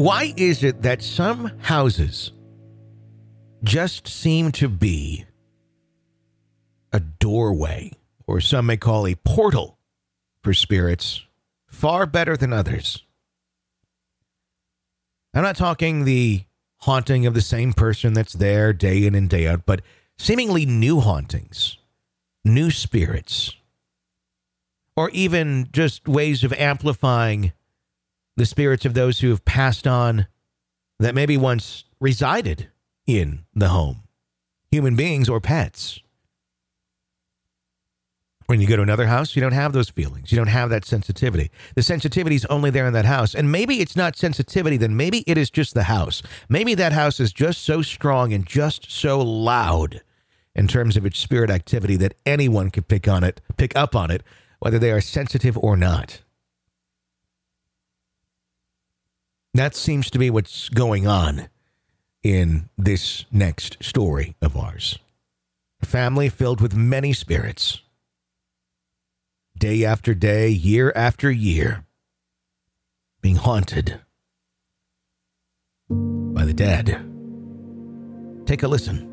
Why is it that some houses just seem to be a doorway, or some may call a portal for spirits, far better than others? I'm not talking the haunting of the same person that's there day in and day out, but seemingly new hauntings, new spirits, or even just ways of amplifying the spirits of those who have passed on that maybe once resided in the home, human beings or pets. When you go to another house, you don't have those feelings. You don't have that sensitivity. The sensitivity is only there in that house. And maybe it's not sensitivity, then maybe it is just the house. Maybe that house is just so strong and just so loud in terms of its spirit activity that anyone can pick on it, pick up on it, whether they are sensitive or not. That seems to be what's going on in this next story of ours. A family filled with many spirits. Day after day, year after year, being haunted by the dead. Take a listen.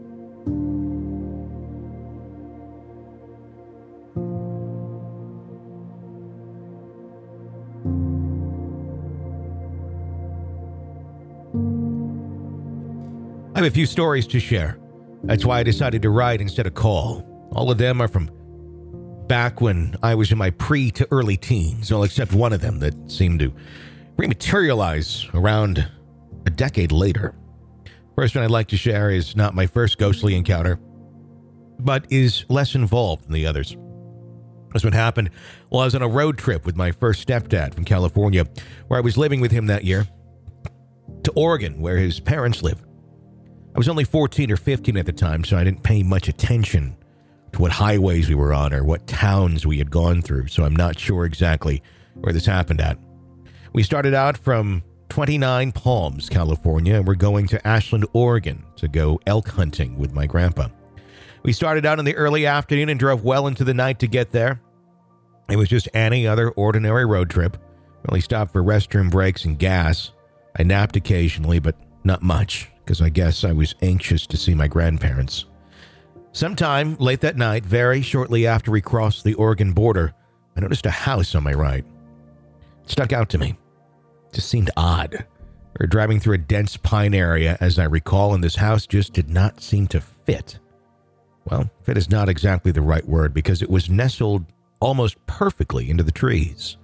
A few stories to share. That's why I decided to write instead of call. All of them are from back when I was in my pre to early teens, well, except one of them that seemed to rematerialize around a decade later. First one I'd like to share is not my first ghostly encounter, but is less involved than the others. This one happened while I was on a road trip with my first stepdad from California, where I was living with him that year, to Oregon, where his parents live. I was only 14 or 15 at the time, so I didn't pay much attention to what highways we were on or what towns we had gone through, so I'm not sure exactly where this happened at. We started out from 29 Palms, California, and we're going to Ashland, Oregon to go elk hunting with my grandpa. We started out in the early afternoon and drove well into the night to get there. It was just any other ordinary road trip. We only stopped for restroom breaks and gas. I napped occasionally, but not much because I guess I was anxious to see my grandparents. Sometime late that night, very shortly after we crossed the Oregon border, I noticed a house on my right. It stuck out to me. It just seemed odd. We were driving through a dense pine area, as I recall, and this house just did not seem to fit. Well, fit is not exactly the right word because it was nestled almost perfectly into the trees.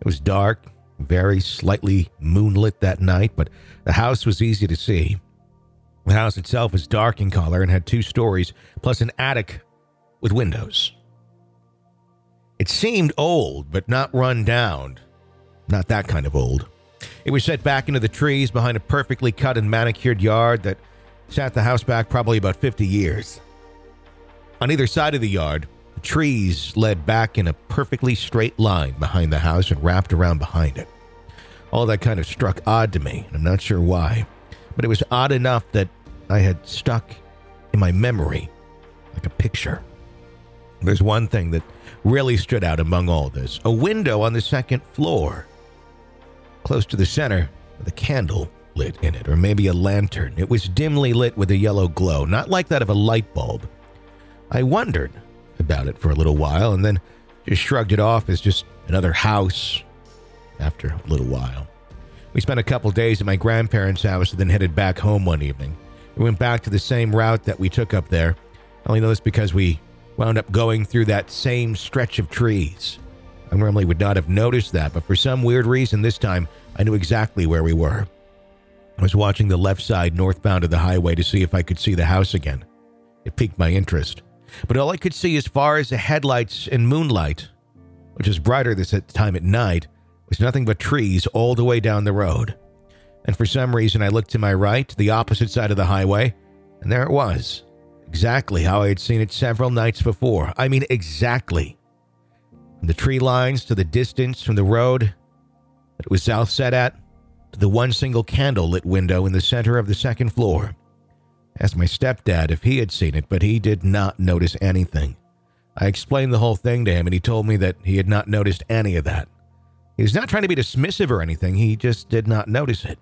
It was dark, very slightly moonlit that night, but the house was easy to see. The house itself was dark in color and had two stories, plus an attic with windows. It seemed old, but not run down. Not that kind of old. It was set back into the trees behind a perfectly cut and manicured yard that sat the house back probably about 50 years. On either side of the yard The trees led back in a perfectly straight line behind the house and wrapped around behind it. All that kind of struck odd to me, and I'm not sure why, but it was odd enough that I had stuck in my memory like a picture. There's one thing that really stood out among all this a window on the second floor, close to the center with a candle lit in it, or maybe a lantern. It was dimly lit with a yellow glow, not like that of a light bulb. I wondered about it for a little while and then just shrugged it off as just another house after a little while. We spent a couple days at my grandparents' house and then headed back home one evening. We went back to the same route that we took up there. I only know this because we wound up going through that same stretch of trees. I normally would not have noticed that, but for some weird reason this time I knew exactly where we were. I was watching the left side northbound of the highway to see if I could see the house again. It piqued my interest. But all I could see as far as the headlights and moonlight, which was brighter this time at night, was nothing but trees all the way down the road. And for some reason, I looked to my right, the opposite side of the highway, and there it was. Exactly how I had seen it several nights before. I mean, exactly. From the tree lines to the distance from the road that it was south set at, to the one single candle lit window in the center of the second floor. I asked my stepdad if he had seen it, but he did not notice anything. I explained the whole thing to him, and he told me that he had not noticed any of that. He was not trying to be dismissive or anything, he just did not notice it.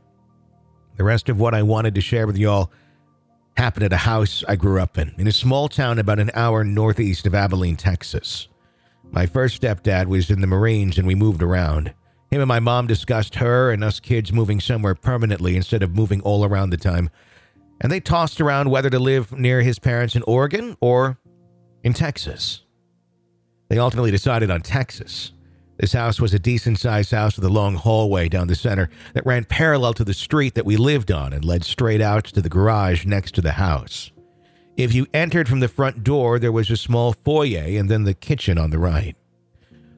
The rest of what I wanted to share with y'all happened at a house I grew up in, in a small town about an hour northeast of Abilene, Texas. My first stepdad was in the Marines, and we moved around. Him and my mom discussed her and us kids moving somewhere permanently instead of moving all around the time. And they tossed around whether to live near his parents in Oregon or in Texas. They ultimately decided on Texas. This house was a decent sized house with a long hallway down the center that ran parallel to the street that we lived on and led straight out to the garage next to the house. If you entered from the front door, there was a small foyer and then the kitchen on the right.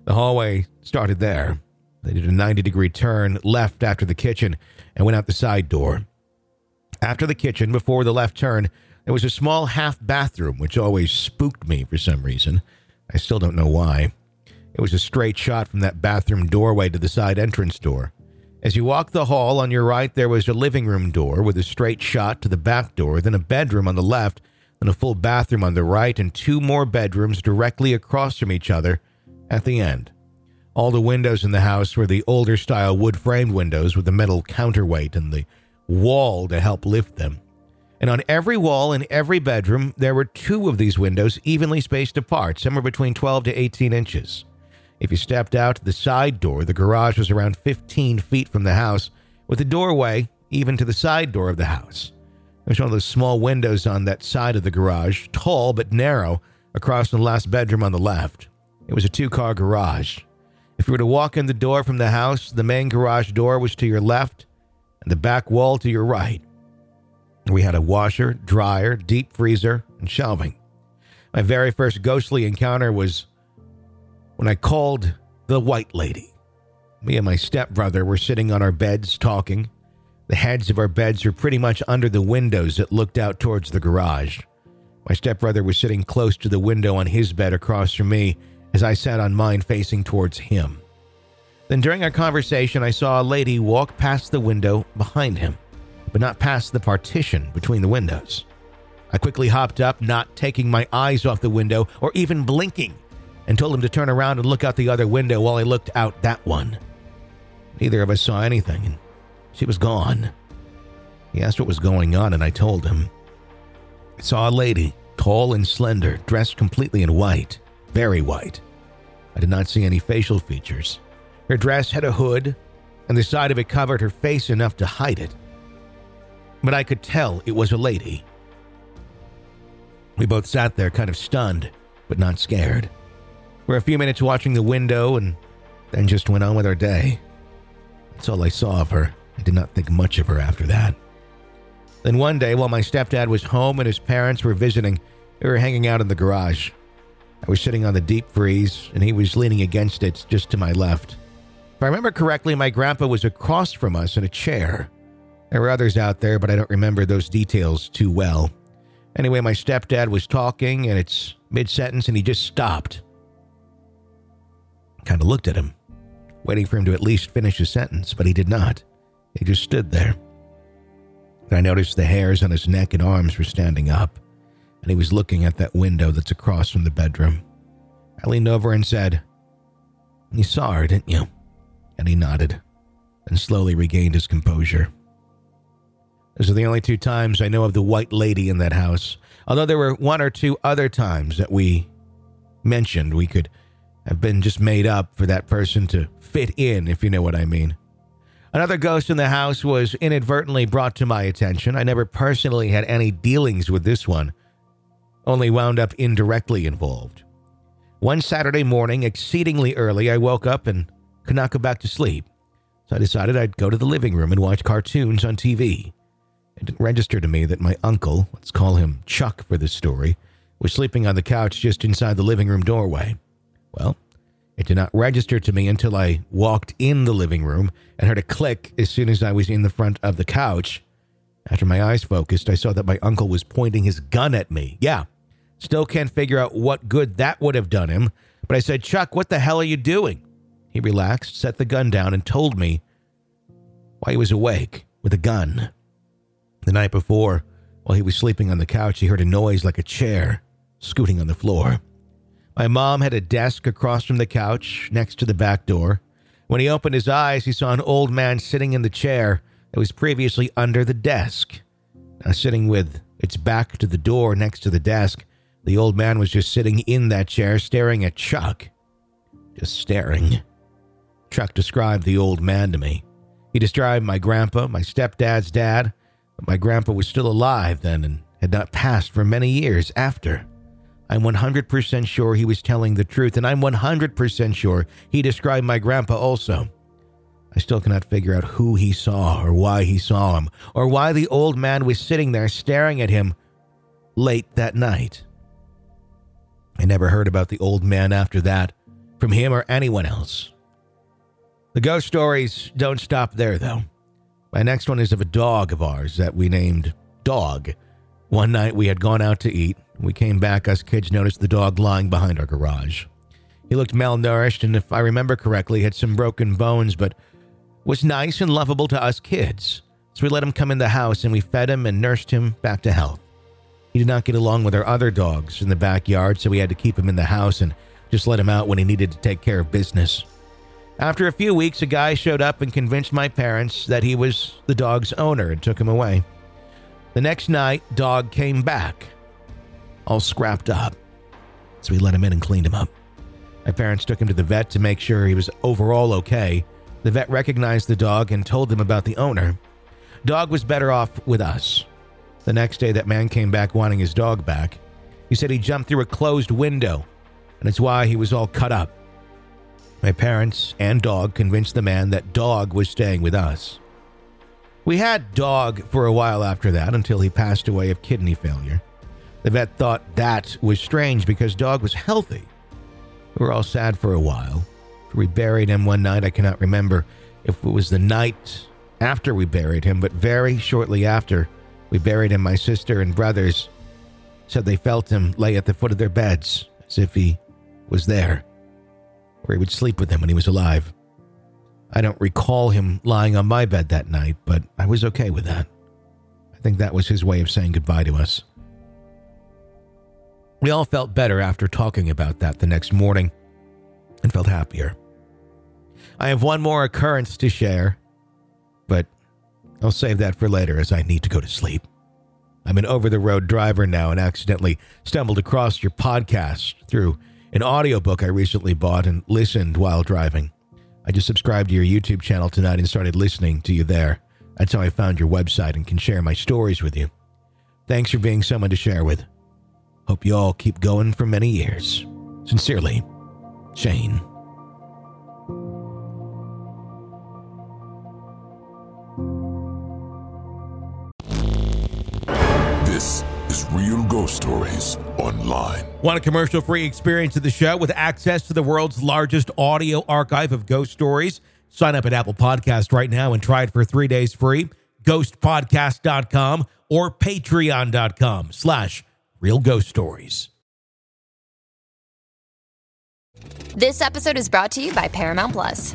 The hallway started there, they did a 90 degree turn left after the kitchen and went out the side door. After the kitchen, before the left turn, there was a small half bathroom, which always spooked me for some reason. I still don't know why. It was a straight shot from that bathroom doorway to the side entrance door. As you walked the hall on your right, there was a living room door with a straight shot to the back door, then a bedroom on the left, and a full bathroom on the right, and two more bedrooms directly across from each other at the end. All the windows in the house were the older style wood framed windows with the metal counterweight and the wall to help lift them. And on every wall in every bedroom, there were two of these windows evenly spaced apart, somewhere between 12 to 18 inches. If you stepped out the side door, the garage was around 15 feet from the house, with a doorway even to the side door of the house. There's one of those small windows on that side of the garage, tall but narrow, across from the last bedroom on the left. It was a two car garage. If you were to walk in the door from the house, the main garage door was to your left and the back wall to your right. We had a washer, dryer, deep freezer, and shelving. My very first ghostly encounter was when I called the White Lady. Me and my stepbrother were sitting on our beds talking. The heads of our beds were pretty much under the windows that looked out towards the garage. My stepbrother was sitting close to the window on his bed across from me as I sat on mine facing towards him. Then during our conversation, I saw a lady walk past the window behind him, but not past the partition between the windows. I quickly hopped up, not taking my eyes off the window or even blinking, and told him to turn around and look out the other window while I looked out that one. Neither of us saw anything, and she was gone. He asked what was going on, and I told him. I saw a lady, tall and slender, dressed completely in white, very white. I did not see any facial features. Her dress had a hood, and the side of it covered her face enough to hide it. But I could tell it was a lady. We both sat there, kind of stunned, but not scared. For a few minutes watching the window and then just went on with our day. That's all I saw of her. I did not think much of her after that. Then one day, while my stepdad was home and his parents were visiting, we were hanging out in the garage. I was sitting on the deep freeze, and he was leaning against it just to my left. If I remember correctly, my grandpa was across from us in a chair. There were others out there, but I don't remember those details too well. Anyway, my stepdad was talking and it's mid sentence and he just stopped. Kind of looked at him, waiting for him to at least finish his sentence, but he did not. He just stood there. And I noticed the hairs on his neck and arms were standing up, and he was looking at that window that's across from the bedroom. I leaned over and said, You saw her, didn't you? And he nodded and slowly regained his composure. Those are the only two times I know of the white lady in that house, although there were one or two other times that we mentioned we could have been just made up for that person to fit in, if you know what I mean. Another ghost in the house was inadvertently brought to my attention. I never personally had any dealings with this one, only wound up indirectly involved. One Saturday morning, exceedingly early, I woke up and could not go back to sleep. So I decided I'd go to the living room and watch cartoons on TV. It didn't register to me that my uncle, let's call him Chuck for this story, was sleeping on the couch just inside the living room doorway. Well, it did not register to me until I walked in the living room and heard a click as soon as I was in the front of the couch. After my eyes focused, I saw that my uncle was pointing his gun at me. Yeah, still can't figure out what good that would have done him, but I said, Chuck, what the hell are you doing? He relaxed, set the gun down, and told me why he was awake with a gun. The night before, while he was sleeping on the couch, he heard a noise like a chair scooting on the floor. My mom had a desk across from the couch next to the back door. When he opened his eyes, he saw an old man sitting in the chair that was previously under the desk. Now, sitting with its back to the door next to the desk, the old man was just sitting in that chair staring at Chuck. Just staring. Chuck described the old man to me. He described my grandpa, my stepdad's dad, but my grandpa was still alive then and had not passed for many years after. I'm 100% sure he was telling the truth, and I'm 100% sure he described my grandpa also. I still cannot figure out who he saw or why he saw him, or why the old man was sitting there staring at him late that night. I never heard about the old man after that from him or anyone else. The ghost stories don't stop there, though. My next one is of a dog of ours that we named Dog. One night we had gone out to eat. We came back, us kids noticed the dog lying behind our garage. He looked malnourished and, if I remember correctly, had some broken bones, but was nice and lovable to us kids. So we let him come in the house and we fed him and nursed him back to health. He did not get along with our other dogs in the backyard, so we had to keep him in the house and just let him out when he needed to take care of business. After a few weeks, a guy showed up and convinced my parents that he was the dog's owner and took him away. The next night, dog came back, all scrapped up. So we let him in and cleaned him up. My parents took him to the vet to make sure he was overall okay. The vet recognized the dog and told them about the owner. Dog was better off with us. The next day, that man came back wanting his dog back. He said he jumped through a closed window, and it's why he was all cut up. My parents and dog convinced the man that dog was staying with us. We had dog for a while after that until he passed away of kidney failure. The vet thought that was strange because dog was healthy. We were all sad for a while. We buried him one night. I cannot remember if it was the night after we buried him, but very shortly after we buried him, my sister and brothers said they felt him lay at the foot of their beds as if he was there where he would sleep with them when he was alive. I don't recall him lying on my bed that night, but I was okay with that. I think that was his way of saying goodbye to us. We all felt better after talking about that the next morning and felt happier. I have one more occurrence to share, but I'll save that for later as I need to go to sleep. I'm an over the road driver now and accidentally stumbled across your podcast through an audiobook I recently bought and listened while driving. I just subscribed to your YouTube channel tonight and started listening to you there. That's how I found your website and can share my stories with you. Thanks for being someone to share with. Hope you all keep going for many years. Sincerely, Shane. Ghost Online. Want a commercial free experience of the show with access to the world's largest audio archive of ghost stories? Sign up at Apple Podcast right now and try it for three days free. ghostpodcast.com or patreon.com slash real ghost stories. This episode is brought to you by Paramount Plus.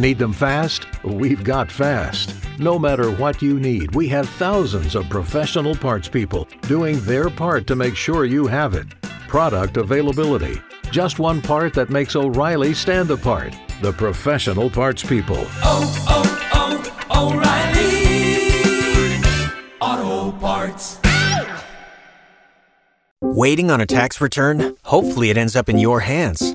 Need them fast? We've got fast. No matter what you need, we have thousands of professional parts people doing their part to make sure you have it. Product availability. Just one part that makes O'Reilly stand apart. The professional parts people. Oh, oh, oh, O'Reilly! Auto Parts. Waiting on a tax return? Hopefully, it ends up in your hands.